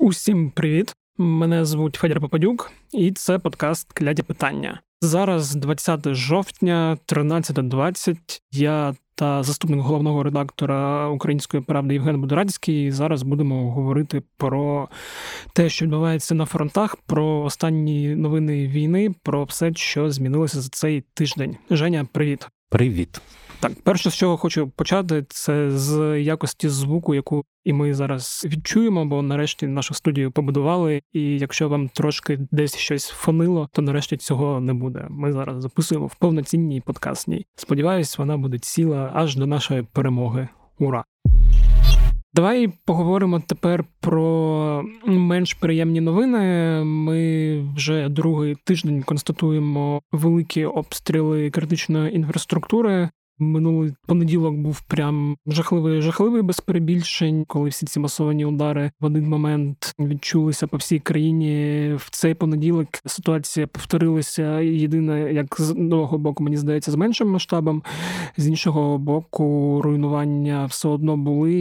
Усім привіт! Мене звуть Федір Попадюк, і це подкаст Кляді питання. Зараз 20 жовтня, 13.20. Я та заступник головного редактора Української правди Євген Будорадський. Зараз будемо говорити про те, що відбувається на фронтах, про останні новини війни, про все, що змінилося за цей тиждень. Женя, привіт. Привіт. Так, перше, з чого хочу почати, це з якості звуку, яку і ми зараз відчуємо, бо нарешті нашу студію побудували. І якщо вам трошки десь щось фонило, то нарешті цього не буде. Ми зараз записуємо в повноцінній подкастній. Сподіваюсь, вона буде ціла аж до нашої перемоги. Ура! Давай поговоримо тепер про менш приємні новини. Ми вже другий тиждень констатуємо великі обстріли критичної інфраструктури. Минулий понеділок був прям жахливий, жахливий без перебільшень, коли всі ці масовані удари в один момент відчулися по всій країні. В цей понеділок ситуація повторилася. Єдине, як з одного боку, мені здається, з меншим масштабом, з іншого боку, руйнування все одно були,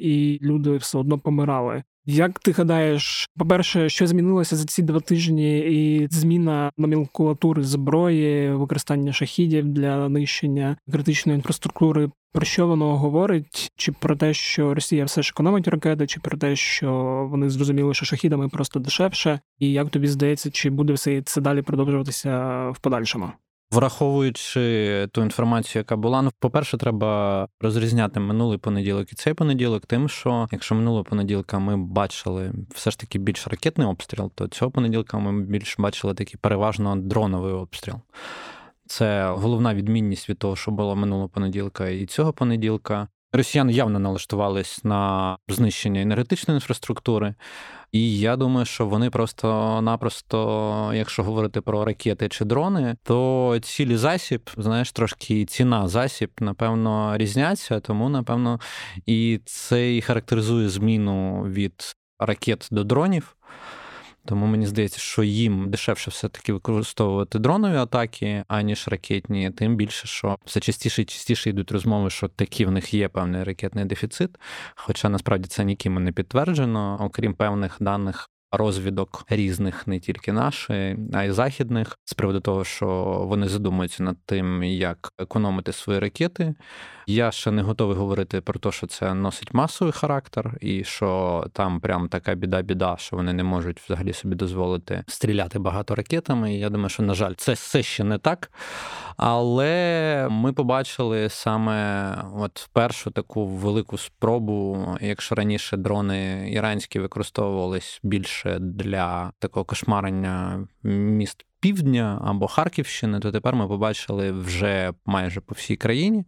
і люди все одно помирали. Як ти гадаєш, по-перше, що змінилося за ці два тижні, і зміна номенклатури зброї, використання шахідів для нищення критичної інфраструктури? Про що воно говорить? Чи про те, що Росія все ж економить ракети, чи про те, що вони зрозуміли, що шахідами просто дешевше? І як тобі здається, чи буде все це далі продовжуватися в подальшому? Враховуючи ту інформацію, яка була, ну, по-перше, треба розрізняти минулий понеділок і цей понеділок, тим, що якщо минулого понеділка ми бачили все ж таки більш ракетний обстріл, то цього понеділка ми більш бачили такий переважно дроновий обстріл. Це головна відмінність від того, що було минулого понеділка і цього понеділка. Росіяни явно налаштувались на знищення енергетичної інфраструктури, і я думаю, що вони просто-напросто, якщо говорити про ракети чи дрони, то цілі засіб, знаєш, трошки ціна засіб, напевно, різняться, тому напевно і це і характеризує зміну від ракет до дронів. Тому мені здається, що їм дешевше все-таки використовувати дронові атаки, аніж ракетні, тим більше, що все частіше і частіше йдуть розмови, що такі в них є певний ракетний дефіцит. Хоча насправді це ніким не підтверджено, окрім певних даних розвідок різних, не тільки наші, а й західних, з приводу того, що вони задумуються над тим, як економити свої ракети. Я ще не готовий говорити про те, що це носить масовий характер, і що там прям така біда-біда, що вони не можуть взагалі собі дозволити стріляти багато ракетами. Я думаю, що на жаль, це все ще не так. Але ми побачили саме от першу таку велику спробу, якщо раніше дрони іранські використовувались більше для такого кошмарення міст півдня або Харківщини, то тепер ми побачили вже майже по всій країні.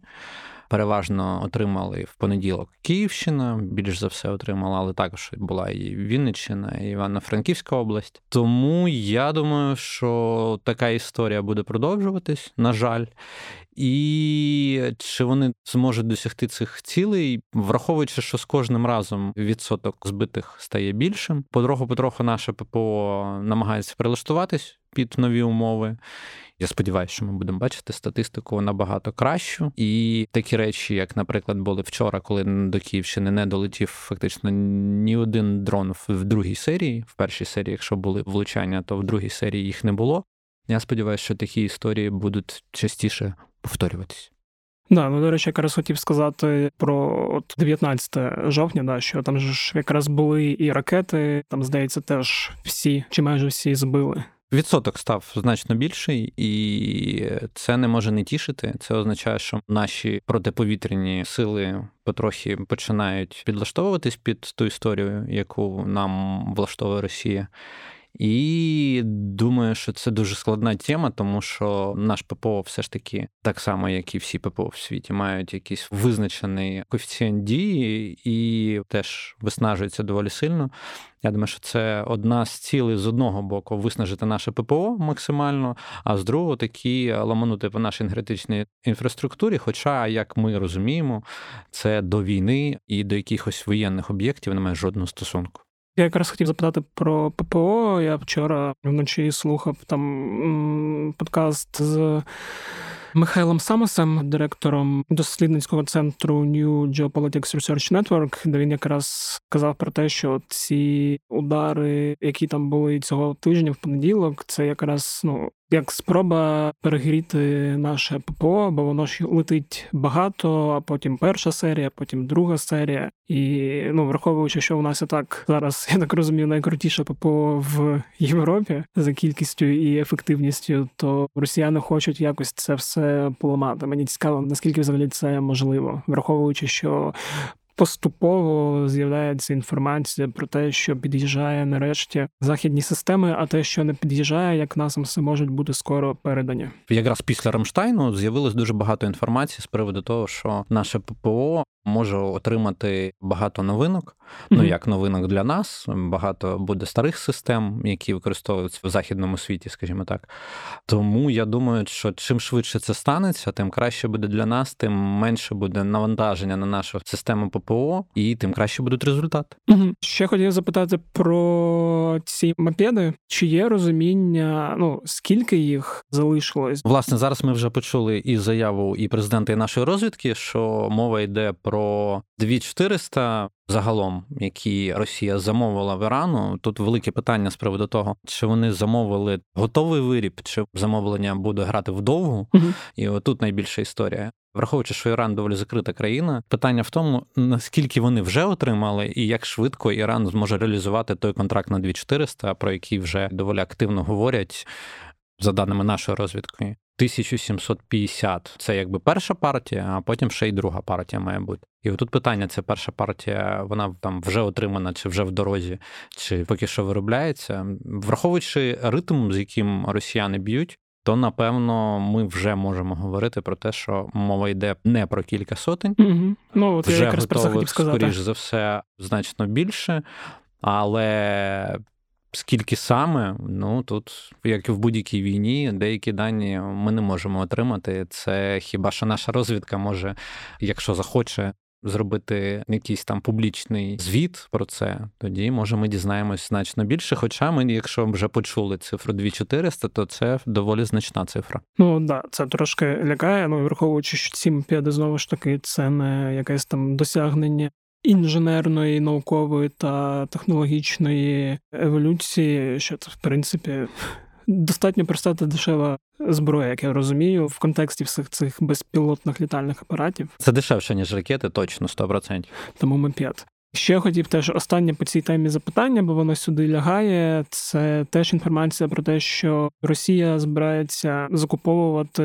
Переважно отримали в понеділок Київщина, більш за все отримала, але також була і Вінниччина, і Івано-Франківська область. Тому я думаю, що така історія буде продовжуватись, на жаль. І чи вони зможуть досягти цих цілей, враховуючи, що з кожним разом відсоток збитих стає більшим. Потроху потроху наше ППО намагається прилаштуватись під нові умови. Я сподіваюся, що ми будемо бачити статистику набагато кращу. І такі речі, як, наприклад, були вчора, коли до Київщини не долетів фактично ні один дрон в другій серії. В першій серії, якщо були влучання, то в другій серії їх не було. Я сподіваюся, що такі історії будуть частіше повторюватись. Да, ну до речі, якраз хотів сказати про от 19 жовтня, да, що там ж якраз були і ракети, там, здається, теж всі чи майже всі збили. Відсоток став значно більший, і це не може не тішити. Це означає, що наші протиповітряні сили потрохи починають підлаштовуватись під ту історію, яку нам влаштовує Росія. І думаю, що це дуже складна тема, тому що наш ППО все ж таки, так само, як і всі ППО в світі, мають якийсь визначений коефіцієнт дії і теж виснажується доволі сильно. Я думаю, що це одна з цілей з одного боку виснажити наше ППО максимально, а з другого такі ламанути по нашій енергетичній інфраструктурі. Хоча, як ми розуміємо, це до війни і до якихось воєнних об'єктів немає жодного стосунку. Я якраз хотів запитати про ППО. Я вчора вночі слухав там подкаст з Михайлом Самосом, директором дослідницького центру New Geopolitics Research Network, де він якраз казав про те, що ці удари, які там були цього тижня в понеділок, це якраз ну як спроба перегріти наше ППО, бо воно ж летить багато, а потім перша серія, потім друга серія. І ну, враховуючи, що у нас і так зараз, я так розумію, найкрутіше ППО в Європі за кількістю і ефективністю, то росіяни хочуть якось це все поламати. Мені цікаво, наскільки взагалі це можливо, враховуючи, що поступово з'являється інформація про те, що під'їжджає нарешті західні системи, а те, що не під'їжджає, як насам все можуть бути скоро передані. Якраз після Рамштайну з'явилось дуже багато інформації з приводу того, що наше ППО може отримати багато новинок. Ну як новинок для нас, багато буде старих систем, які використовуються в західному світі, скажімо так. Тому я думаю, що чим швидше це станеться, тим краще буде для нас, тим менше буде навантаження на нашу систему ППО, і тим краще будуть результати. Ще хотів запитати про ці мопеди. Чи є розуміння, ну скільки їх залишилось? Власне, зараз ми вже почули і заяву і президента і нашої розвідки, що мова йде про 2400 загалом, які Росія замовила в Ірану. Тут велике питання з приводу того, чи вони замовили готовий виріб, чи замовлення буде грати вдовгу. І отут найбільша історія. Враховуючи, що Іран доволі закрита країна, питання в тому, наскільки вони вже отримали, і як швидко Іран зможе реалізувати той контракт на 2400, про який вже доволі активно говорять за даними нашої розвідки. 1750 це якби перша партія, а потім ще й друга партія має бути. І отут питання: це перша партія, вона там вже отримана, чи вже в дорозі, чи поки що виробляється. Враховуючи ритм, з яким росіяни б'ють, то напевно ми вже можемо говорити про те, що мова йде не про кілька сотень, угу. ну от вже я якраз про це сказати. скоріш за все, значно більше, але Скільки саме, ну тут, як і в будь-якій війні, деякі дані ми не можемо отримати. Це хіба що наша розвідка може, якщо захоче, зробити якийсь там публічний звіт про це, тоді може ми дізнаємось значно більше. Хоча ми, якщо вже почули цифру 2400, то це доволі значна цифра. Ну да, це трошки лякає. Ну враховуючи, що ці мопеди, знову ж таки, це не якесь там досягнення інженерної, наукової та технологічної еволюції, що це в принципі достатньо проста та дешева зброя, як я розумію, в контексті всіх цих безпілотних літальних апаратів. Це дешевше, ніж ракети, точно 100%. Тому ми п'ять. Ще хотів теж останнє по цій темі запитання, бо воно сюди лягає. Це теж інформація про те, що Росія збирається закуповувати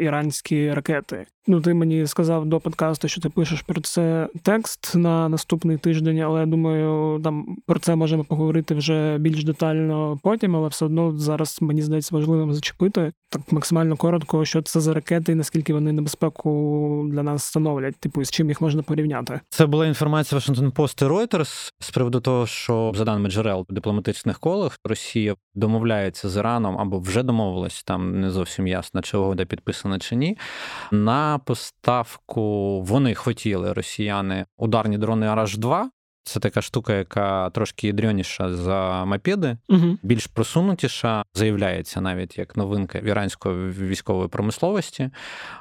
іранські ракети. Ну, ти мені сказав до подкасту, що ти пишеш про це текст на наступний тиждень, але я думаю, там про це можемо поговорити вже більш детально потім, але все одно зараз мені здається важливим зачепити так максимально коротко, що це за ракети і наскільки вони небезпеку для нас становлять, типу з чим їх можна порівняти. Це була інформація Washington Post і Reuters з приводу того, що за даними джерел в дипломатичних колах Росія домовляється з Іраном або вже домовилась там не зовсім ясно, чи угода підписана чи ні. на поставку. Вони хотіли росіяни ударні дрони Араж 2 це така штука, яка трошки ядрьоніша за мопеди, угу. більш просунутіша, заявляється навіть як новинка іранської військової промисловості,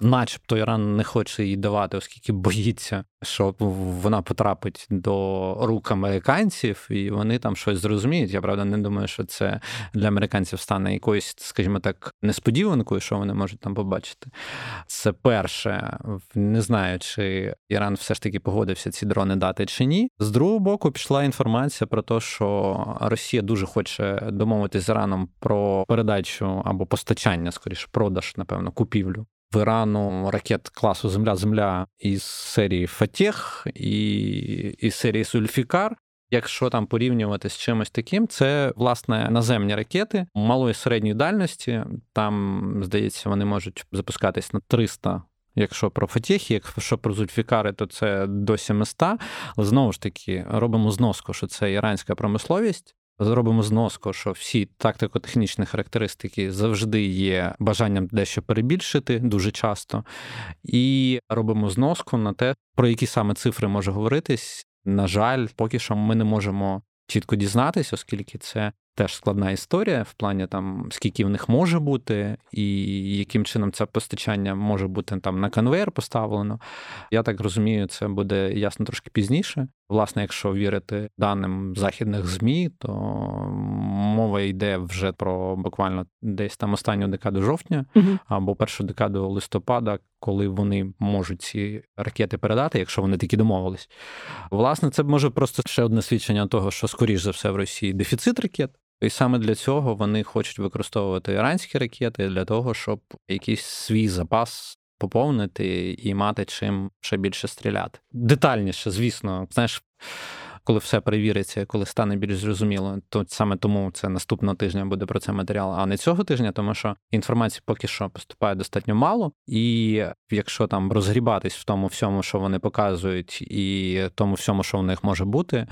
начебто Іран не хоче її давати, оскільки боїться, що вона потрапить до рук американців, і вони там щось зрозуміють. Я правда не думаю, що це для американців стане якоюсь, скажімо так, несподіванкою, що вони можуть там побачити. Це перше, не знаю, чи Іран все ж таки погодився ці дрони дати чи ні. З другого другого боку пішла інформація про те, що Росія дуже хоче домовитися з Іраном про передачу або постачання, скоріше, продаж, напевно, купівлю. В Ірану ракет класу Земля-Земля із серії Фатех і із серії Сульфікар. Якщо там порівнювати з чимось таким, це власне наземні ракети малої середньої дальності. Там здається, вони можуть запускатись на 300 Якщо про Фатєхі, якщо про Зульфікари, то це до 700. Але знову ж таки, робимо зноску, що це іранська промисловість. Зробимо зноску, що всі тактико-технічні характеристики завжди є бажанням дещо перебільшити дуже часто. І робимо зноску на те, про які саме цифри може говоритись. На жаль, поки що ми не можемо чітко дізнатися, оскільки це теж складна історія в плані там скільки в них може бути, і яким чином це постачання може бути там на конвейер поставлено. Я так розумію, це буде ясно трошки пізніше. Власне, якщо вірити даним західних змі, то мова йде вже про буквально десь там останню декаду жовтня або першу декаду листопада, коли вони можуть ці ракети передати, якщо вони такі домовились. Власне, це може просто ще одне свідчення того, що скоріш за все в Росії дефіцит ракет. І саме для цього вони хочуть використовувати іранські ракети для того, щоб якийсь свій запас поповнити і мати чим ще більше стріляти. Детальніше, звісно, знаєш. Коли все перевіриться, коли стане більш зрозуміло, то саме тому це наступного тижня буде про це матеріал, а не цього тижня, тому що інформації поки що поступає достатньо мало, і якщо там розгрібатись в тому всьому, що вони показують, і тому всьому, що в них може бути,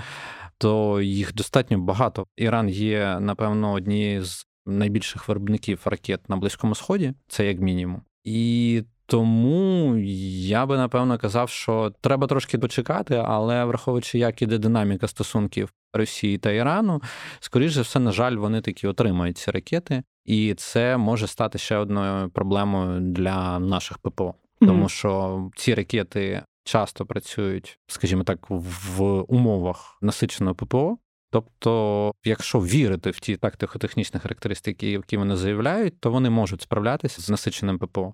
то їх достатньо багато. Іран є, напевно, однією з найбільших виробників ракет на Близькому Сході, це як мінімум. І тому я би напевно казав, що треба трошки почекати, але враховуючи, як іде динаміка стосунків Росії та Ірану, скоріш за все, на жаль, вони таки отримають ці ракети, і це може стати ще одною проблемою для наших ППО, тому що ці ракети часто працюють, скажімо так, в умовах насиченого ППО. Тобто, якщо вірити в ті тактико-технічні характеристики, які вони заявляють, то вони можуть справлятися з насиченим ППО.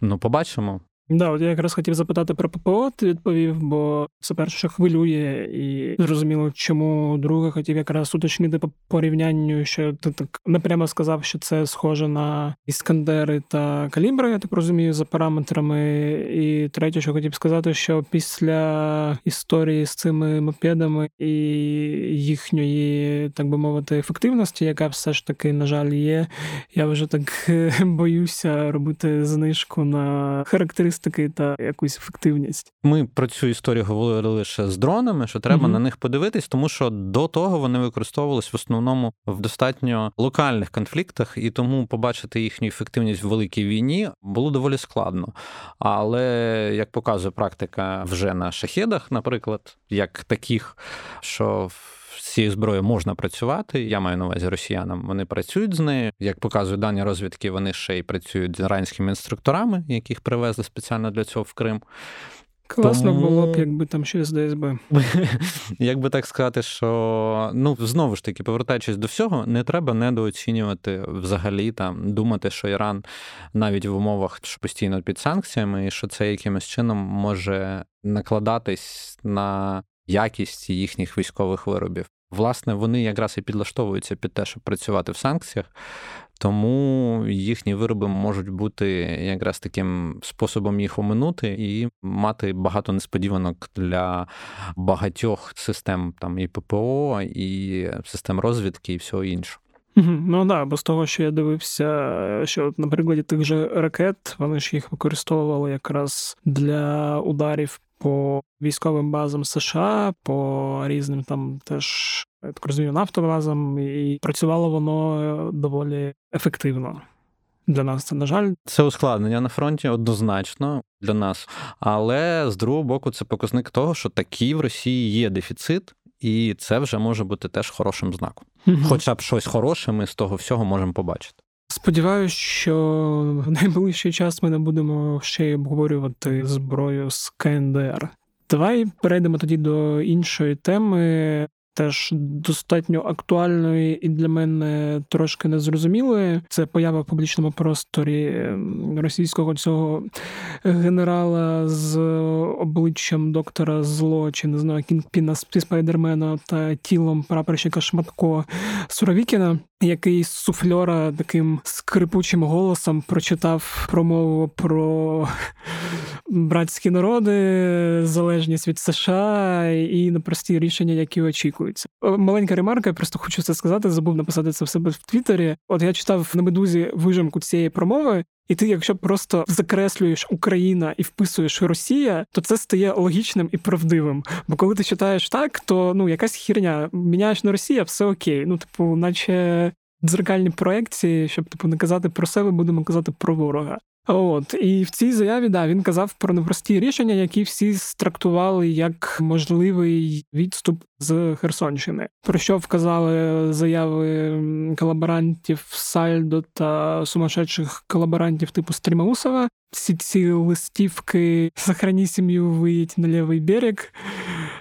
Ну, побачимо. Да, от я якраз хотів запитати про ППО, ти відповів, бо це перше, що хвилює, і зрозуміло, чому друге хотів якраз уточнити по порівнянню, що ти так непрямо сказав, що це схоже на іскандери та калібри, я так розумію, за параметрами. І третє, що хотів сказати, що після історії з цими мопедами і їхньої, так би мовити, ефективності, яка все ж таки, на жаль, є, я вже так боюся робити знижку на характеристики характеристики та якусь ефективність. Ми про цю історію говорили лише з дронами, що треба mm на них подивитись, тому що до того вони використовувались в основному в достатньо локальних конфліктах, і тому побачити їхню ефективність в великій війні було доволі складно. Але як показує практика вже на шахедах, наприклад, як таких, що цією зброєю можна працювати. Я маю на увазі росіянам. Вони працюють з нею. Як показують дані розвідки, вони ще й працюють з іранськими інструкторами, яких привезли спеціально для цього в Крим. Класно Тому... було б, якби там щось ДСБ. Як би так сказати, що ну знову ж таки, повертаючись до всього, не треба недооцінювати взагалі там, думати, що Іран навіть в умовах що постійно під санкціями, і що це якимось чином може накладатись на якість їхніх військових виробів. Власне, вони якраз і підлаштовуються під те, щоб працювати в санкціях, тому їхні вироби можуть бути якраз таким способом їх оминути і мати багато несподіванок для багатьох систем там і ППО, і систем розвідки, і всього іншого. Ну да, бо з того, що я дивився, що на прикладі тих же ракет, вони ж їх використовували якраз для ударів по військовим базам США, по різним там теж я так розумію, нафтобазам, і працювало воно доволі ефективно. Для нас це на жаль, це ускладнення на фронті однозначно для нас. Але з другого боку, це показник того, що такий в Росії є дефіцит, і це вже може бути теж хорошим знаком. Угу. Хоча б щось хороше, ми з того всього можемо побачити. Сподіваюсь, що в найближчий час ми не будемо ще й обговорювати зброю з КНДР. Давай перейдемо тоді до іншої теми теж достатньо актуальною і для мене трошки незрозумілою. Це поява в публічному просторі ем, російського цього генерала з обличчям доктора Зло, чи не знаю, Кінпіна Спайдермена та тілом прапорщика Шматко Суровікіна, який суфльора таким скрипучим голосом прочитав промову про братські народи, залежність від США і непрості рішення, які очікуються. Маленька ремарка, я просто хочу це сказати. Забув написати це в себе в Твіттері. От я читав на медузі вижимку цієї промови. І ти, якщо просто закреслюєш Україна і вписуєш Росія, то це стає логічним і правдивим. Бо коли ти читаєш так, то ну якась хірня міняєш на Росія, все окей. Ну, типу, наче дзеркальні проекції, щоб типу не казати про себе, будемо казати про ворога. От і в цій заяві да він казав про непрості рішення, які всі страктували як можливий відступ з Херсонщини. Про що вказали заяви колаборантів Сальдо та сумасшедших колаборантів типу Стрімаусова. Всі ці листівки «Сохрані сім'ю, виїдь на лівий берег.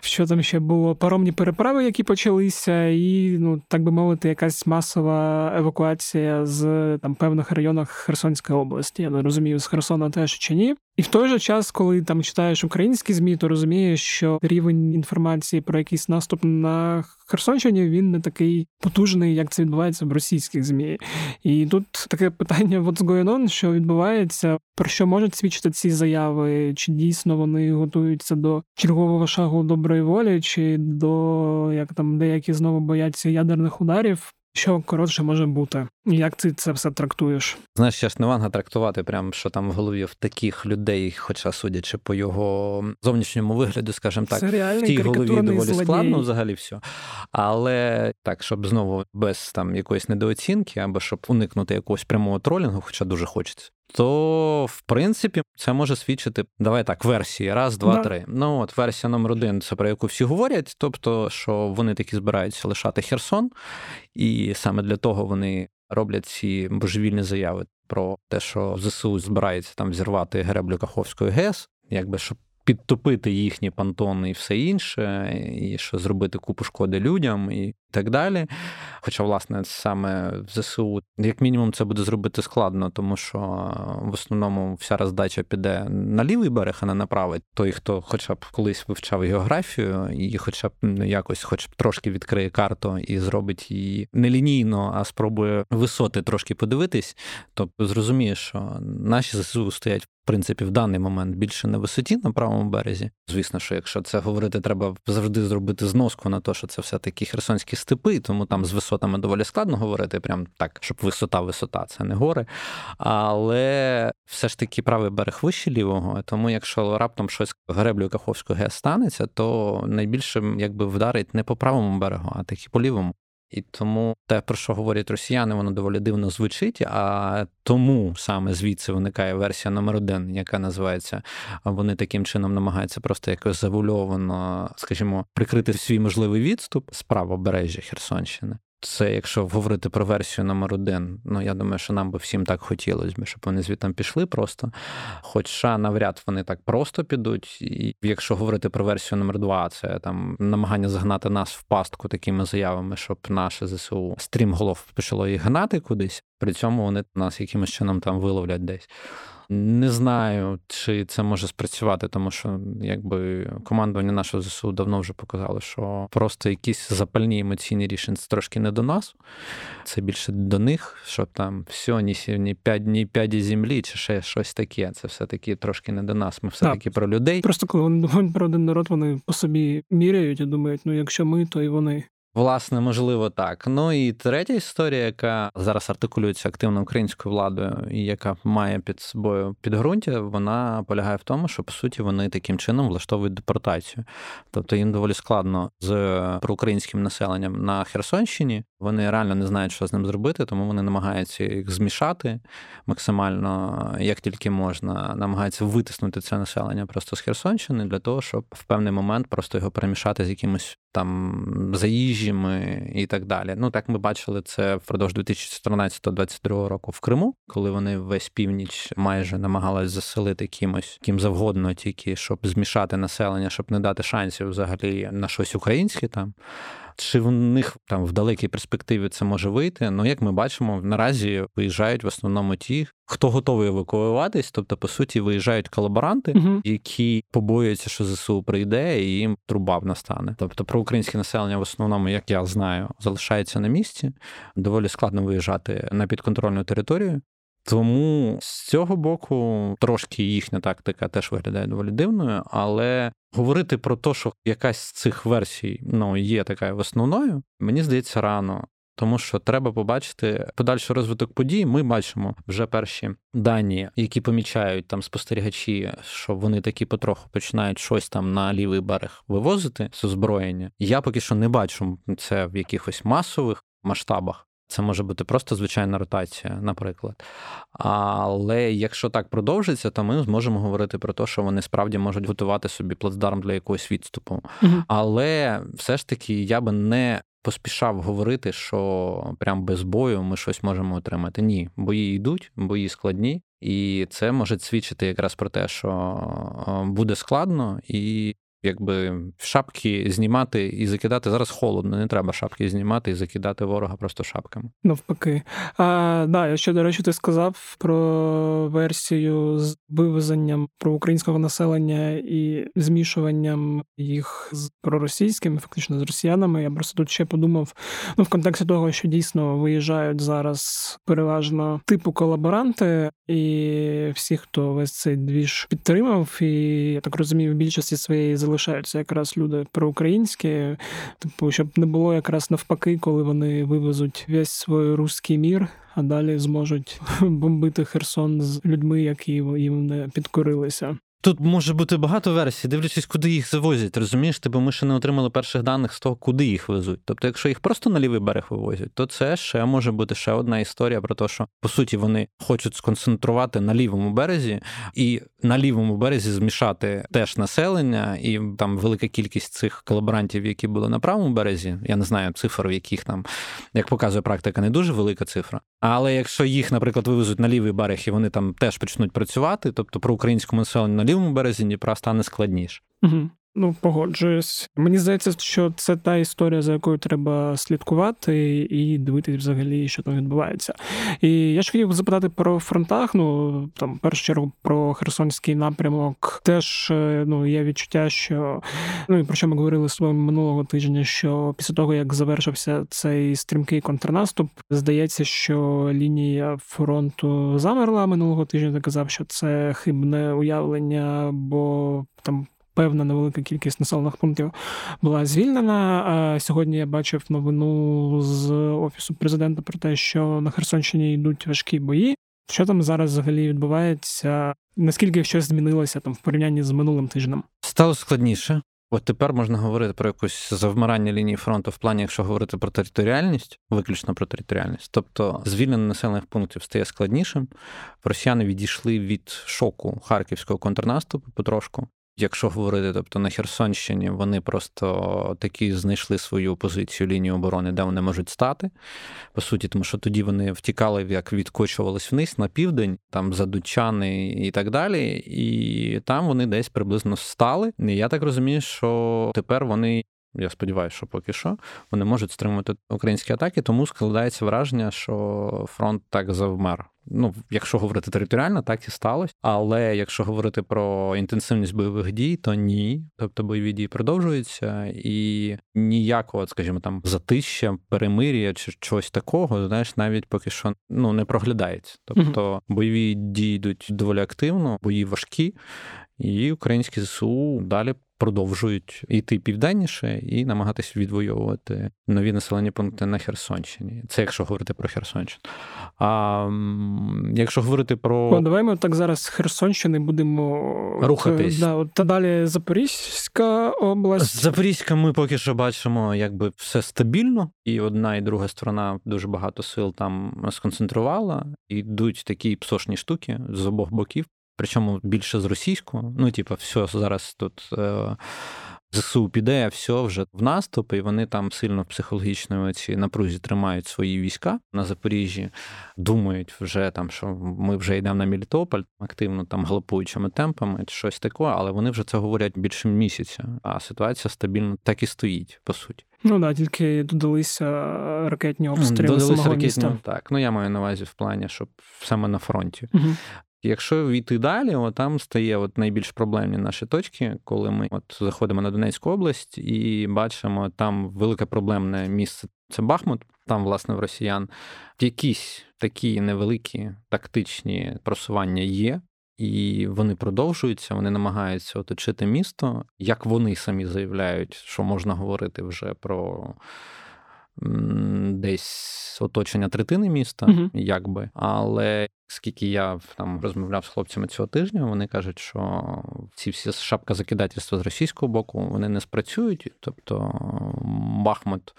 Що там ще було? Паромні переправи, які почалися, і, ну так би мовити, якась масова евакуація з там певних районах Херсонської області. Я не розумію, з Херсона теж чи ні. І в той же час, коли там читаєш українські змі, то розумієш, що рівень інформації про якийсь наступ на Херсонщині він не такий потужний, як це відбувається в російських змі. І тут таке питання: what's going on, що відбувається, про що можуть свідчити ці заяви? Чи дійсно вони готуються до чергового шагу доброї волі, чи до як там деякі знову бояться ядерних ударів? Що коротше може бути? Як ти це все трактуєш? Знаєш, я ж не ванга трактувати, прям що там в голові в таких людей, хоча судячи по його зовнішньому вигляду, скажімо так, в тій голові доволі злодій. складно взагалі все. Але так, щоб знову без там якоїсь недооцінки, або щоб уникнути якогось прямого тролінгу, хоча дуже хочеться. То, в принципі, це може свідчити, давай так, версії. Раз, два, да. три. Ну от версія номер один, це про яку всі говорять, тобто, що вони таки збираються лишати Херсон, і саме для того вони роблять ці божевільні заяви про те, що ЗСУ збирається там зірвати греблю Каховської ГЕС, якби щоб підтопити їхні пантони і все інше, і що зробити купу шкоди людям і так далі. Хоча, власне, саме в ЗСУ, як мінімум, це буде зробити складно, тому що в основному вся роздача піде на лівий берег, а не на правий. Той, хто хоча б колись вивчав географію, і хоча б якось, хоч б трошки відкриє карту і зробить її не лінійно, а спробує висоти трошки подивитись, то зрозуміє, що наші ЗСУ стоять в принципі, в даний момент більше на висоті на правому березі. Звісно, що якщо це говорити, треба завжди зробити зноску на те, що це все-таки херсонські степи, тому там з висотами доволі складно говорити, прям так, щоб висота-висота, це не гори. Але все ж таки правий берег вище лівого, тому якщо раптом щось греблю Каховського ГЕС станеться, то найбільше якби вдарить не по правому берегу, а таки по лівому. І тому те, про що говорять росіяни, воно доволі дивно звучить. А тому саме звідси виникає версія номер один, яка називається вони таким чином намагаються просто якось завульовано, скажімо, прикрити свій можливий відступ з правобережжя Херсонщини. Це якщо говорити про версію номер один, ну я думаю, що нам би всім так хотілося б, щоб вони звідти пішли просто. Хоча навряд вони так просто підуть. І якщо говорити про версію номер два, це там намагання загнати нас в пастку такими заявами, щоб наше ЗСУ стрімголов почало їх гнати кудись. При цьому вони нас якимось чином там виловлять десь. Не знаю, чи це може спрацювати, тому що якби командування нашого ЗСУ давно вже показало, що просто якісь запальні емоційні рішення це трошки не до нас, це більше до них, щоб там все, ні ні п'ять ні п'яді землі, чи ще щось таке. Це все-таки трошки не до нас. Ми все-таки про людей. Просто коли вони думають про один народ, вони по собі міряють і думають, ну якщо ми, то і вони. Власне, можливо, так. Ну і третя історія, яка зараз артикулюється активно українською владою, і яка має під собою підґрунтя, вона полягає в тому, що по суті вони таким чином влаштовують депортацію. Тобто їм доволі складно з проукраїнським населенням на Херсонщині. Вони реально не знають, що з ним зробити, тому вони намагаються їх змішати максимально як тільки можна, намагаються витиснути це населення просто з Херсонщини для того, щоб в певний момент просто його перемішати з якимось там заїжджами і так далі. Ну так ми бачили це впродовж 2014-2022 року в Криму, коли вони весь північ майже намагались заселити кимось ким завгодно, тільки щоб змішати населення, щоб не дати шансів взагалі на щось українське там. Чи в них там в далекій перспективі це може вийти? Ну, як ми бачимо, наразі виїжджають в основному ті, хто готовий евакуюватись, тобто, по суті, виїжджають колаборанти, uh які побоюються, що ЗСУ прийде і їм труба настане. Тобто, про українське населення в основному, як я знаю, залишається на місці. Доволі складно виїжджати на підконтрольну територію. Тому з цього боку трошки їхня тактика теж виглядає доволі дивною, але говорити про те, що якась з цих версій ну, є така основною, мені здається рано. Тому що треба побачити подальший розвиток подій. Ми бачимо вже перші дані, які помічають там спостерігачі, що вони такі потроху починають щось там на лівий берег вивозити з озброєння. Я поки що не бачу це в якихось масових масштабах. Це може бути просто звичайна ротація, наприклад. Але якщо так продовжиться, то ми зможемо говорити про те, що вони справді можуть готувати собі плацдарм для якогось відступу. Угу. Але все ж таки я би не поспішав говорити, що прям без бою ми щось можемо отримати. Ні, бої йдуть, бої складні, і це може свідчити якраз про те, що буде складно, і якби шапки знімати і закидати зараз холодно. Не треба шапки знімати і закидати ворога просто шапками. Навпаки, а да, я ще до речі, ти сказав про версію з вивезенням про українського населення і змішуванням їх з проросійськими, фактично з росіянами. Я просто тут ще подумав ну в контексті того, що дійсно виїжджають зараз переважно типу колаборанти, і всі, хто весь цей двіж підтримав, і я так розумію, в більшості своєї залишаються якраз люди проукраїнські, типу, щоб не було якраз навпаки, коли вони вивезуть весь свій руський мір, а далі зможуть бомбити Херсон з людьми, які їм не підкорилися. Тут може бути багато версій, дивлячись, куди їх завозять, розумієш? Ти, Бо ми ще не отримали перших даних з того, куди їх везуть. Тобто, якщо їх просто на лівий берег вивозять, то це ще може бути ще одна історія про те, що по суті вони хочуть сконцентрувати на лівому березі і на лівому березі змішати теж населення, і там велика кількість цих колаборантів, які були на правому березі. Я не знаю цифр, в яких там, як показує практика, не дуже велика цифра. Але якщо їх, наприклад, вивезуть на лівий берег і вони там теж почнуть працювати, тобто про українському населенню на лівому березі Дніпра стане складніше. Угу. Ну, погоджуюсь. Мені здається, що це та історія, за якою треба слідкувати і дивитися взагалі, що там відбувається. І я ж хотів запитати про фронтах. Ну там в першу чергу про Херсонський напрямок. Теж е, ну є відчуття, що ну і про що ми говорили з тобою минулого тижня. Що після того як завершився цей стрімкий контрнаступ, здається, що лінія фронту замерла минулого тижня. Ти казав, що це хибне уявлення, бо там певна невелика кількість населених пунктів була звільнена. Сьогодні я бачив новину з офісу президента про те, що на Херсонщині йдуть важкі бої. Що там зараз взагалі відбувається? Наскільки щось змінилося там в порівнянні з минулим тижнем? Стало складніше. От тепер можна говорити про якусь завмирання лінії фронту в плані, якщо говорити про територіальність, виключно про територіальність. Тобто звільнення населених пунктів стає складнішим. Росіяни відійшли від шоку харківського контрнаступу потрошку. Якщо говорити, тобто на Херсонщині вони просто такі знайшли свою позицію лінію оборони, де вони можуть стати. По суті, тому що тоді вони втікали, як відкочувались вниз на південь, там за Дучани і так далі. І там вони десь приблизно стали. І я так розумію, що тепер вони. Я сподіваюся, що поки що вони можуть стримувати українські атаки, тому складається враження, що фронт так завмер Ну, якщо говорити територіально, так і сталося. Але якщо говорити про інтенсивність бойових дій, то ні. Тобто бойові дії продовжуються, і ніякого, скажімо, там затища, перемир'я чи чогось такого, знаєш, навіть поки що ну не проглядається. Тобто бойові дії йдуть доволі активно, бої важкі, і українські ЗСУ далі продовжують йти південніше і намагатися відвоювати нові населені пункти на Херсонщині. Це якщо говорити про Херсонщину. А якщо говорити про О, давай ми так зараз з Херсонщини будемо рухатись. Да, от, та далі Запорізька область. Запорізька, ми поки що бачимо, якби все стабільно, і одна і друга сторона дуже багато сил там сконцентрувала. Йдуть такі псошні штуки з обох боків причому більше з російського. Ну, типу, все зараз тут. Е, ЗСУ піде, все вже в наступ, і вони там сильно в психологічної ці напрузі тримають свої війська на Запоріжжі, думають вже там, що ми вже йдемо на Мелітополь, активно там галопуючими темпами, чи щось таке, але вони вже це говорять більше місяця. А ситуація стабільно так і стоїть, по суті. Ну да, тільки додалися ракетні обстріли. Додалися самого ракетні, міста. так. Ну я маю на увазі в плані, щоб саме на фронті. Угу. Якщо війти далі, от там стає от найбільш проблемні наші точки, коли ми от заходимо на Донецьку область і бачимо там велике проблемне місце. Це Бахмут, там, власне, в росіян якісь такі невеликі тактичні просування є, і вони продовжуються. Вони намагаються оточити місто. Як вони самі заявляють, що можна говорити вже про десь оточення третини міста, uh якби. Але скільки я там розмовляв з хлопцями цього тижня, вони кажуть, що ці всі шапка закидательства з російського боку вони не спрацюють. Тобто Бахмут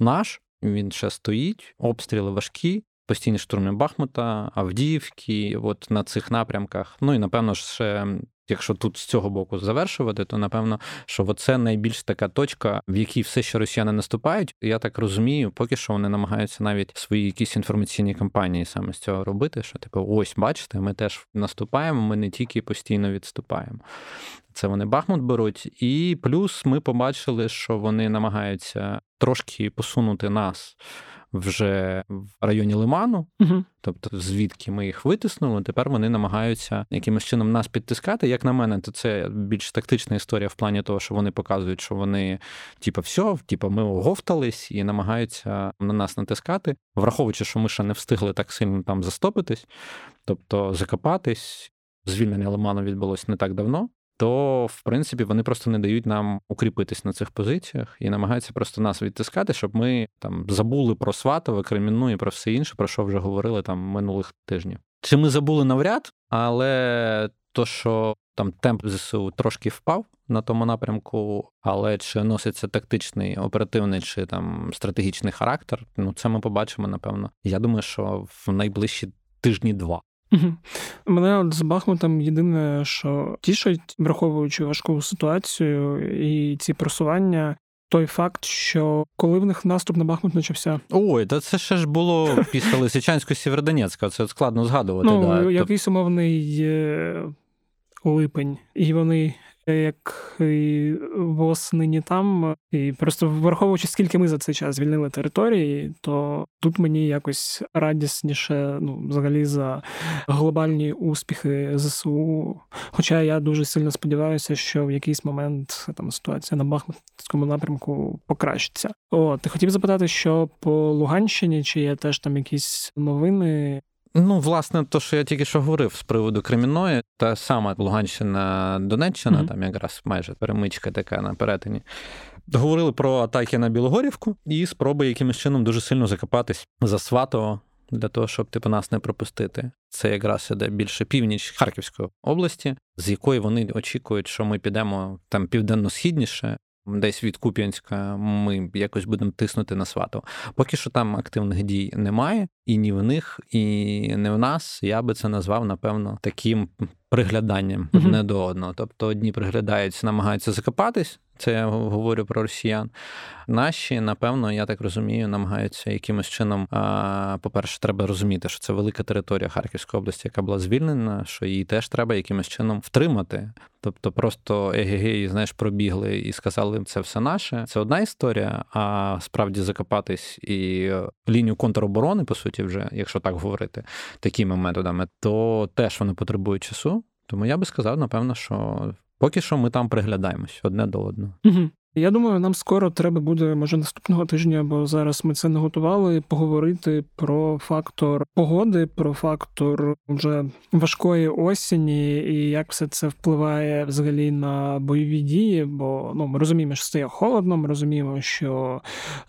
наш. він ще стоїть, обстріли важкі. Постійні штурми Бахмута, Авдіївки, от на цих напрямках. Ну і напевно ще якщо тут з цього боку завершувати, то напевно, що це найбільш така точка, в якій все, що росіяни наступають. Я так розумію, поки що вони намагаються навіть свої якісь інформаційні кампанії саме з цього робити. Що типу, ось бачите, ми теж наступаємо, ми не тільки постійно відступаємо. Це вони Бахмут беруть, і плюс ми побачили, що вони намагаються трошки посунути нас вже в районі Лиману, угу. тобто звідки ми їх витиснули, тепер вони намагаються якимось чином нас підтискати. Як на мене, то це більш тактична історія в плані того, що вони показують, що вони, типу, все, типу, ми оговтались і намагаються на нас натискати, враховуючи, що ми ще не встигли так сильно там застопитись, тобто закопатись. Звільнення Лиману відбулось не так давно то в принципі вони просто не дають нам укріпитись на цих позиціях і намагаються просто нас відтискати, щоб ми там забули про Сватове, Кремінну і про все інше, про що вже говорили там минулих тижнів. Чи ми забули навряд, але то, що там темп ЗСУ трошки впав на тому напрямку, але чи носиться тактичний, оперативний чи там стратегічний характер, ну це ми побачимо, напевно. Я думаю, що в найближчі тижні-два. Угу. Мене от з Бахмутом єдине, що тішить, враховуючи важку ситуацію і ці просування. Той факт, що коли в них наступ на Бахмут почався. Ой, та це ще ж було після Лисичанського Сєвєродонецька, це складно згадувати. Ну, да. Якийсь умовний е, липень, і вони як і воснині там, і просто враховуючи, скільки ми за цей час звільнили території, то тут мені якось радісніше, ну, взагалі, за глобальні успіхи ЗСУ. Хоча я дуже сильно сподіваюся, що в якийсь момент там ситуація на Бахмутському напрямку покращиться. О, ти хотів запитати, що по Луганщині чи є теж там якісь новини? Ну, власне, то, що я тільки що говорив з приводу Кремінної, та сама Луганщина, Донеччина, mm-hmm. там якраз майже перемичка така на перетині. Говорили про атаки на Білогорівку і спроби якимось чином дуже сильно закопатись за Сватово для того, щоб типу нас не пропустити. Це якраз іде більше північ Харківської області, з якої вони очікують, що ми підемо там південно-східніше, Десь від Куп'янська ми якось будемо тиснути на свату. Поки що там активних дій немає, і ні в них, і не в нас. Я би це назвав, напевно, таким пригляданням mm-hmm. одне до одного. Тобто одні приглядаються, намагаються закопатись. Це я говорю про росіян. Наші, напевно, я так розумію, намагаються якимось чином. По-перше, треба розуміти, що це велика територія Харківської області, яка була звільнена, що її теж треба якимось чином втримати. Тобто, просто егегеї, знаєш, пробігли і сказали, це все наше. Це одна історія. А справді закопатись і лінію контроборони, по суті, вже, якщо так говорити, такими методами, то теж вони потребують часу. Тому я би сказав, напевно, що Поки що ми там приглядаємось одне до одного. Угу. Я думаю, нам скоро треба буде, може, наступного тижня, бо зараз ми це не готували, поговорити про фактор погоди, про фактор вже важкої осені і як все це впливає взагалі на бойові дії. Бо ну ми розуміємо, що стає холодно. Ми розуміємо, що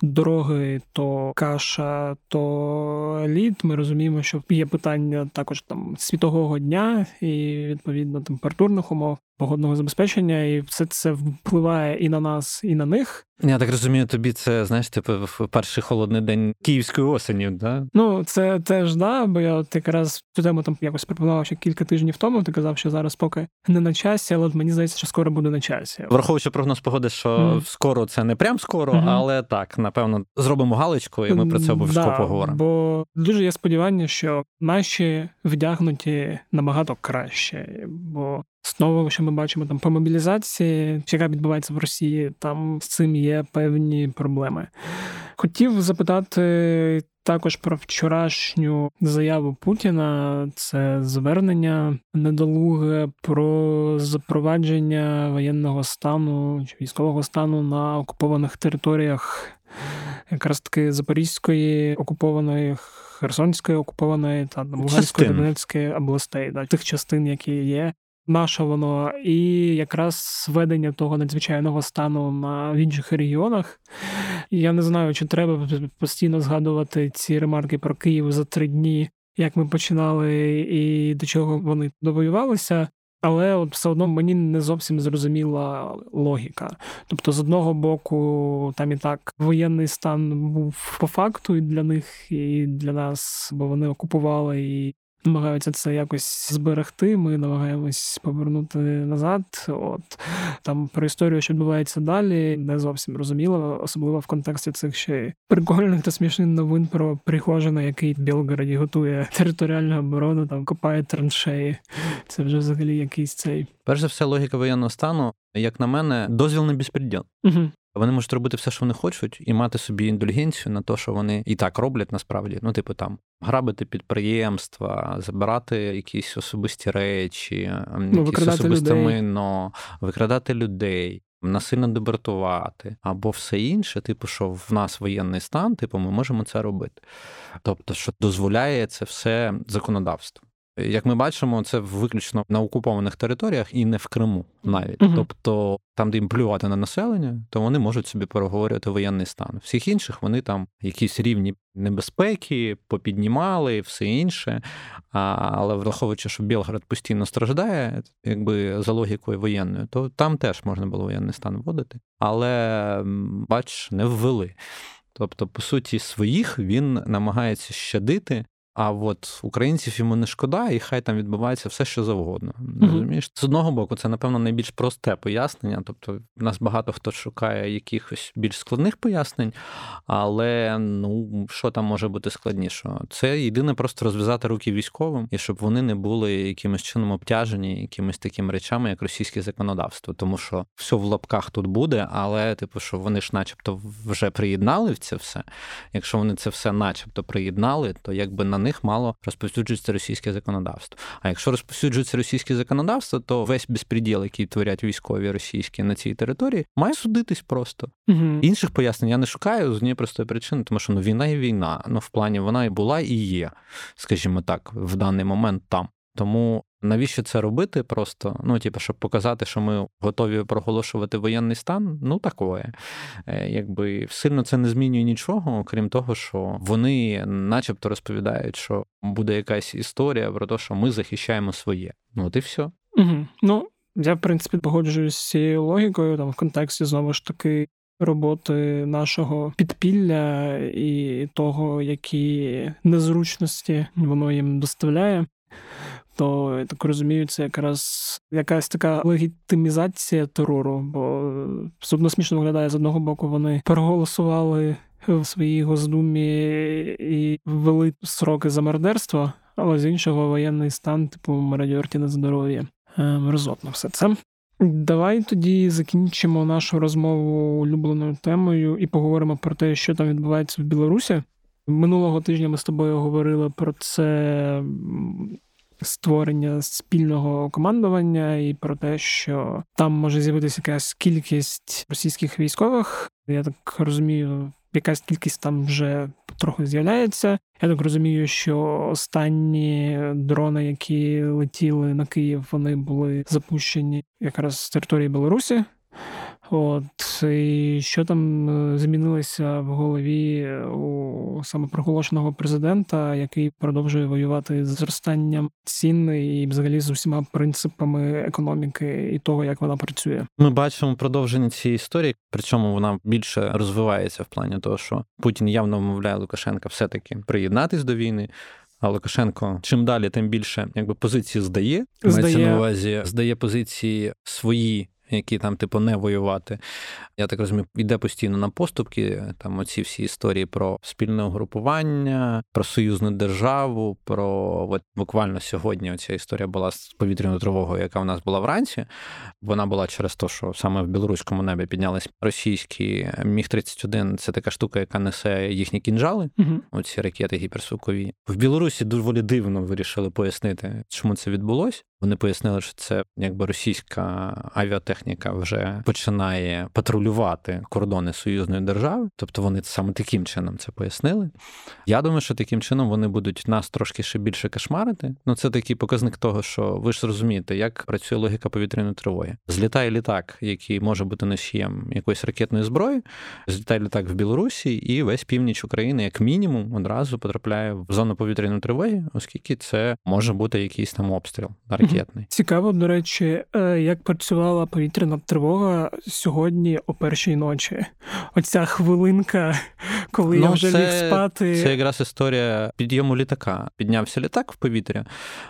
дороги то каша, то лід. Ми розуміємо, що є питання також там світового дня і відповідно температурних умов погодного забезпечення, і все це впливає і на нас, і на них. Я так розумію, тобі це знаєш, типу в перший холодний день київської осені, да? Ну це теж да, бо я от якраз цю тему там якось пропонував ще кілька тижнів тому. Ти казав, що зараз поки не на часі, але от мені здається, що скоро буде на часі. Враховуючи прогноз погоди, що mm. скоро це не прям скоро, mm-hmm. але так напевно зробимо галочку, і ми про це обов'язково да, поговоримо. Бо дуже є сподівання, що наші вдягнуті набагато краще, бо Знову, що ми бачимо там по мобілізації, яка відбувається в Росії, там з цим є певні проблеми. Хотів запитати також про вчорашню заяву Путіна. Це звернення недолуге про запровадження воєнного стану чи військового стану на окупованих територіях, якраз таки Запорізької окупованої. Херсонської окупованої та Луганської Донецької областей, да, тих частин, які є наше воно, і якраз введення того надзвичайного стану на в інших регіонах. Я не знаю, чи треба постійно згадувати ці ремарки про Київ за три дні, як ми починали і до чого вони довоювалися. Але от все одно мені не зовсім зрозуміла логіка. Тобто, з одного боку, там і так воєнний стан був по факту і для них, і для нас, бо вони окупували і намагаються це якось зберегти. Ми намагаємось повернути назад. От там про історію, що відбувається далі, не зовсім розуміло, особливо в контексті цих ще прикольних та смішних новин про Пригожина, який в Білгороді готує територіальну оборону, там копає траншеї. Це вже взагалі якийсь цей. Перш за все, логіка воєнного стану, як на мене, дозвіл на безпреділ. Угу. Вони можуть робити все, що вони хочуть, і мати собі індульгенцію на те, що вони і так роблять насправді. Ну, типу, там грабити підприємства, забирати якісь особисті речі, ну, якісь особисте майно, викрадати людей. Насильно дебертувати або все інше, типу, що в нас воєнний стан, типу, ми можемо це робити. Тобто, що дозволяє це все законодавство. Як ми бачимо, це виключно на окупованих територіях і не в Криму навіть. Угу. Тобто, там, де їм плювати на населення, то вони можуть собі переговорювати воєнний стан. Всіх інших вони там якісь рівні небезпеки попіднімали і все інше. А, Але враховуючи, що Білград постійно страждає, якби за логікою воєнною, то там теж можна було воєнний стан вводити. Але бач, не ввели. Тобто, по суті, своїх він намагається щадити а от українців йому не шкода, і хай там відбувається все, що завгодно. Mm-hmm. Розумієш? З одного боку, це, напевно, найбільш просте пояснення. Тобто, в нас багато хто шукає якихось більш складних пояснень, але ну що там може бути складнішого? Це єдине просто розв'язати руки військовим, і щоб вони не були якимось чином обтяжені якимись такими речами, як російське законодавство. Тому що все в лапках тут буде, але, типу, що вони ж, начебто, вже приєднали в це все. Якщо вони це все, начебто, приєднали, то якби на них мало розповсюджується російське законодавство. А якщо розповсюджується російське законодавство, то весь безпреділ, який творять військові російські на цій території, має судитись просто. Угу. Інших пояснень я не шукаю з однієї простої причини, тому що ну війна і війна. Ну в плані вона і була, і є, скажімо так, в даний момент там. Тому навіщо це робити? Просто ну, типу, щоб показати, що ми готові проголошувати воєнний стан, ну такое. Е, якби сильно це не змінює нічого, крім того, що вони, начебто, розповідають, що буде якась історія про те, що ми захищаємо своє. Ну от і все. Угу. Ну я в принципі погоджуюсь з цією логікою, там в контексті знову ж таки. Роботи нашого підпілля і того, які незручності воно їм доставляє то я так розумію, це якраз якась така легітимізація терору, бо все одно смішно виглядає з одного боку, вони проголосували в своїй Госдумі і ввели сроки за мардерство, але з іншого воєнний стан, типу мародьорті на здоров'я. Мерзотно все це. Давай тоді закінчимо нашу розмову улюбленою темою і поговоримо про те, що там відбувається в Білорусі. Минулого тижня ми з тобою говорили про це створення спільного командування і про те, що там може з'явитися якась кількість російських військових. Я так розумію, якась кількість там вже трохи з'являється. Я так розумію, що останні дрони, які летіли на Київ, вони були запущені якраз з території Білорусі. От і що там е, змінилося в голові у самопроголошеного президента, який продовжує воювати з зростанням цін і взагалі з усіма принципами економіки і того, як вона працює? Ми бачимо продовження цієї історії, причому вона більше розвивається в плані того, що Путін явно вмовляє Лукашенка все-таки приєднатись до війни. А Лукашенко чим далі, тим більше якби позиції здає. здає. Мається на увазі здає позиції свої які там, типу, не воювати. Я так розумію, йде постійно на поступки. Там оці всі історії про спільне угрупування, про союзну державу. Про от буквально сьогодні ця історія була з повітряною тривогою, яка в нас була вранці. Вона була через те, що саме в білоруському небі піднялись російські міг 31 Це така штука, яка несе їхні кінжали. Угу. Оці ракети гіперзвукові. В Білорусі доволі дивно вирішили пояснити, чому це відбулось. Вони пояснили, що це якби російська авіатехніка вже починає патрулювати кордони союзної держави, тобто вони саме таким чином це пояснили. Я думаю, що таким чином вони будуть нас трошки ще більше кошмарити. Ну це такий показник того, що ви ж розумієте, як працює логіка повітряної тривоги. Злітає літак, який може бути носієм якоїсь ракетної зброї, злітає літак в Білорусі, і весь північ України, як мінімум, одразу потрапляє в зону повітряної тривоги, оскільки це може бути якийсь там обстріл ракетний. Цікаво, до речі, е, як працювала повітряна тривога сьогодні о першій ночі. Оця хвилинка, коли ну, я вже це, ліг спати. Це якраз історія підйому літака. Піднявся літак в повітря.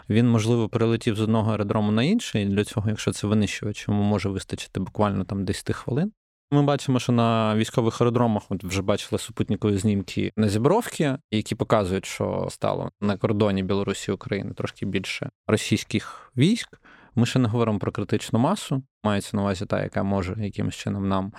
Він, можливо, перелетів з одного аеродрому на інший. Для цього, якщо це винищувач, йому може вистачити буквально там 10 хвилин. Ми бачимо, що на військових аеродромах ми вже бачили супутникові знімки на зібровки, які показують, що стало на кордоні Білорусі України трошки більше російських військ. Ми ще не говоримо про критичну масу, мається на увазі та, яка може якимось чином нам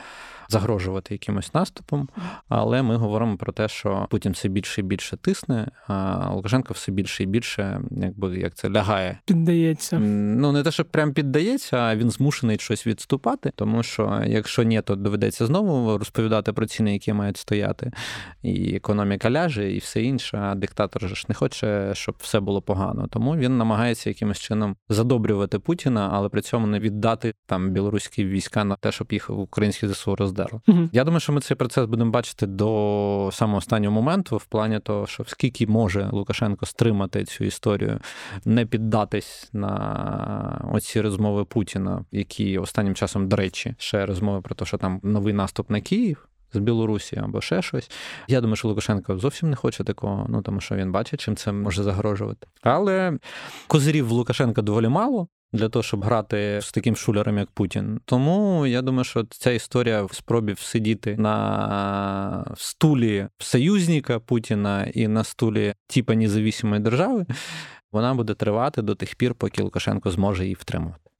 загрожувати якимось наступом. Але ми говоримо про те, що Путін все більше і більше тисне, а Лукашенко все більше і більше, якби як це лягає. Піддається. Ну не те, що прям піддається, а він змушений щось відступати. Тому що якщо ні, то доведеться знову розповідати про ціни, які мають стояти, і економіка ляже, і все інше. А диктатор ж не хоче, щоб все було погано. Тому він намагається якимось чином задобрювати Путіна, але при цьому не віддати там білоруські війська на те, щоб їх українські ЗСУ роздерли. Угу. Я думаю, що ми цей процес будемо бачити до самого останнього моменту, в плані того, що скільки може Лукашенко стримати цю історію, не піддатись на оці розмови Путіна, які останнім часом, до речі, ще розмови про те, що там новий наступ на Київ. З Білорусі або ще щось. Я думаю, що Лукашенко зовсім не хоче такого, ну тому що він бачить, чим це може загрожувати. Але козирів в Лукашенка доволі мало для того, щоб грати з таким шулером, як Путін. Тому я думаю, що ця історія в спробі всидіти на стулі союзника Путіна і на стулі типа независимої держави, вона буде тривати до тих пір, поки Лукашенко зможе її втримувати.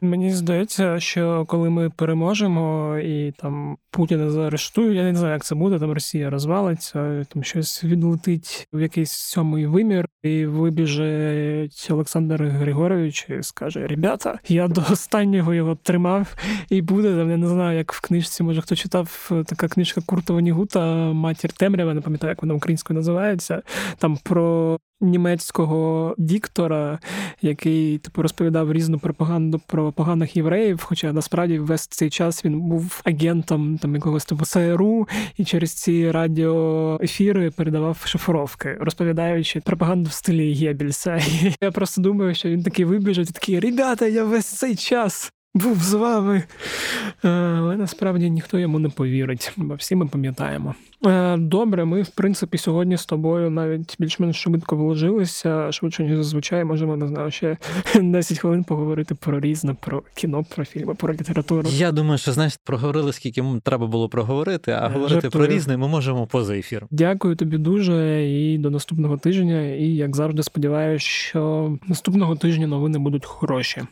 Мені здається, що коли ми переможемо і там Путіна заарештують, я не знаю, як це буде, там Росія розвалиться, там щось відлетить в якийсь сьомий вимір, і вибіже Олександр Григорович і скаже: Ребята, я до останнього його тримав і буде там. Я не знаю, як в книжці, може хто читав така книжка Куртова Нігута Матір Темрява, не пам'ятаю, як вона українською називається. Там про німецького діктора, який типу розповідав різну пропаганду про поганих євреїв. Хоча насправді весь цей час він був агентом там якогось типу СРУ і через ці радіоефіри передавав шифровки, розповідаючи пропаганду в стилі Геббельса. Я просто думаю, що він такий вибіжить, такий ребята, я весь цей час був з вами. Е, але насправді ніхто йому не повірить, бо всі ми пам'ятаємо. Е, добре, ми, в принципі, сьогодні з тобою навіть більш-менш швидко вложилися. Швидше, ніж зазвичай, можемо не знаю, ще 10 хвилин поговорити про різне, про кіно, про фільми, про літературу. Я думаю, що знаєш, проговорили, скільки треба було проговорити, а говорити Жартую. про різне ми можемо поза ефіром. Дякую тобі дуже і до наступного тижня. І як завжди, сподіваюся, що наступного тижня новини будуть хороші.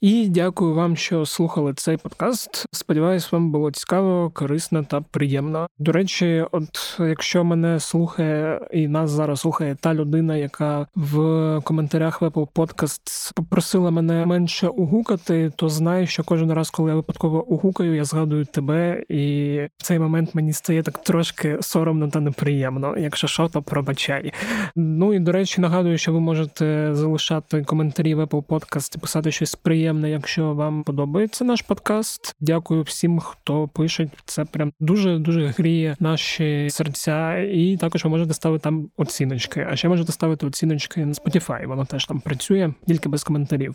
І дякую вам, що слухали цей подкаст. Сподіваюсь, вам було цікаво, корисно та приємно. До речі, от якщо мене слухає і нас зараз слухає та людина, яка в коментарях в Apple Podcast попросила мене менше угукати, то знай, що кожен раз, коли я випадково угукаю, я згадую тебе, і в цей момент мені стає так трошки соромно та неприємно. Якщо що, то пробачай. Ну і до речі, нагадую, що ви можете залишати коментарі в Apple Podcast і писати щось приємне приємне, якщо вам подобається наш подкаст. Дякую всім, хто пише. Це прям дуже дуже гріє наші серця. І також ви можете ставити там оціночки. А ще можете ставити оціночки на Spotify, Воно теж там працює, тільки без коментарів.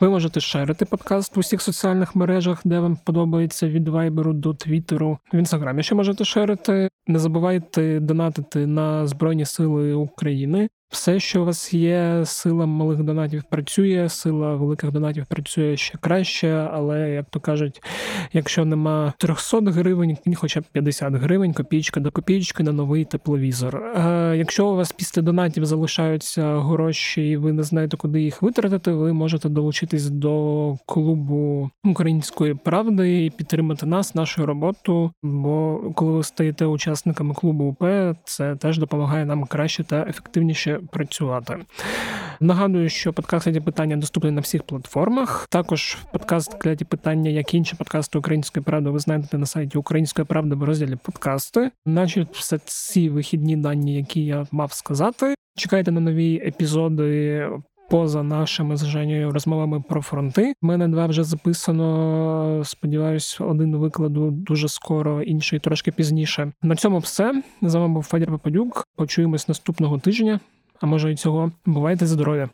Ви можете шерити подкаст в усіх соціальних мережах, де вам подобається від вайберу до твіттеру. В інстаграмі ще можете шерити. Не забувайте донатити на Збройні Сили України. Все, що у вас є, сила малих донатів працює, сила великих донатів працює ще краще, але як то кажуть, якщо нема 300 гривень, хоча б 50 гривень, копійка до копійки на новий тепловізор. А Якщо у вас після донатів залишаються гроші, і ви не знаєте, куди їх витратити, ви можете долучитись до клубу української правди і підтримати нас, нашу роботу. Бо коли ви стаєте учасниками клубу УП, це теж допомагає нам краще та ефективніше працювати. Нагадую, що подкаст «Кляті питання доступний на всіх платформах. Також подкаст «Кляті питання, як і інші подкасти Української правди, ви знайдете на сайті Української правди в розділі подкасти. Наче все ці вихідні дані, які я мав сказати. Чекайте на нові епізоди. Поза нашими з Женєю розмовами про фронти. У мене два вже записано. Сподіваюсь, один викладу дуже скоро, інший трошки пізніше. На цьому все. З вами був Федір Попадюк. Почуємось наступного тижня а може і цього. Бувайте здорові!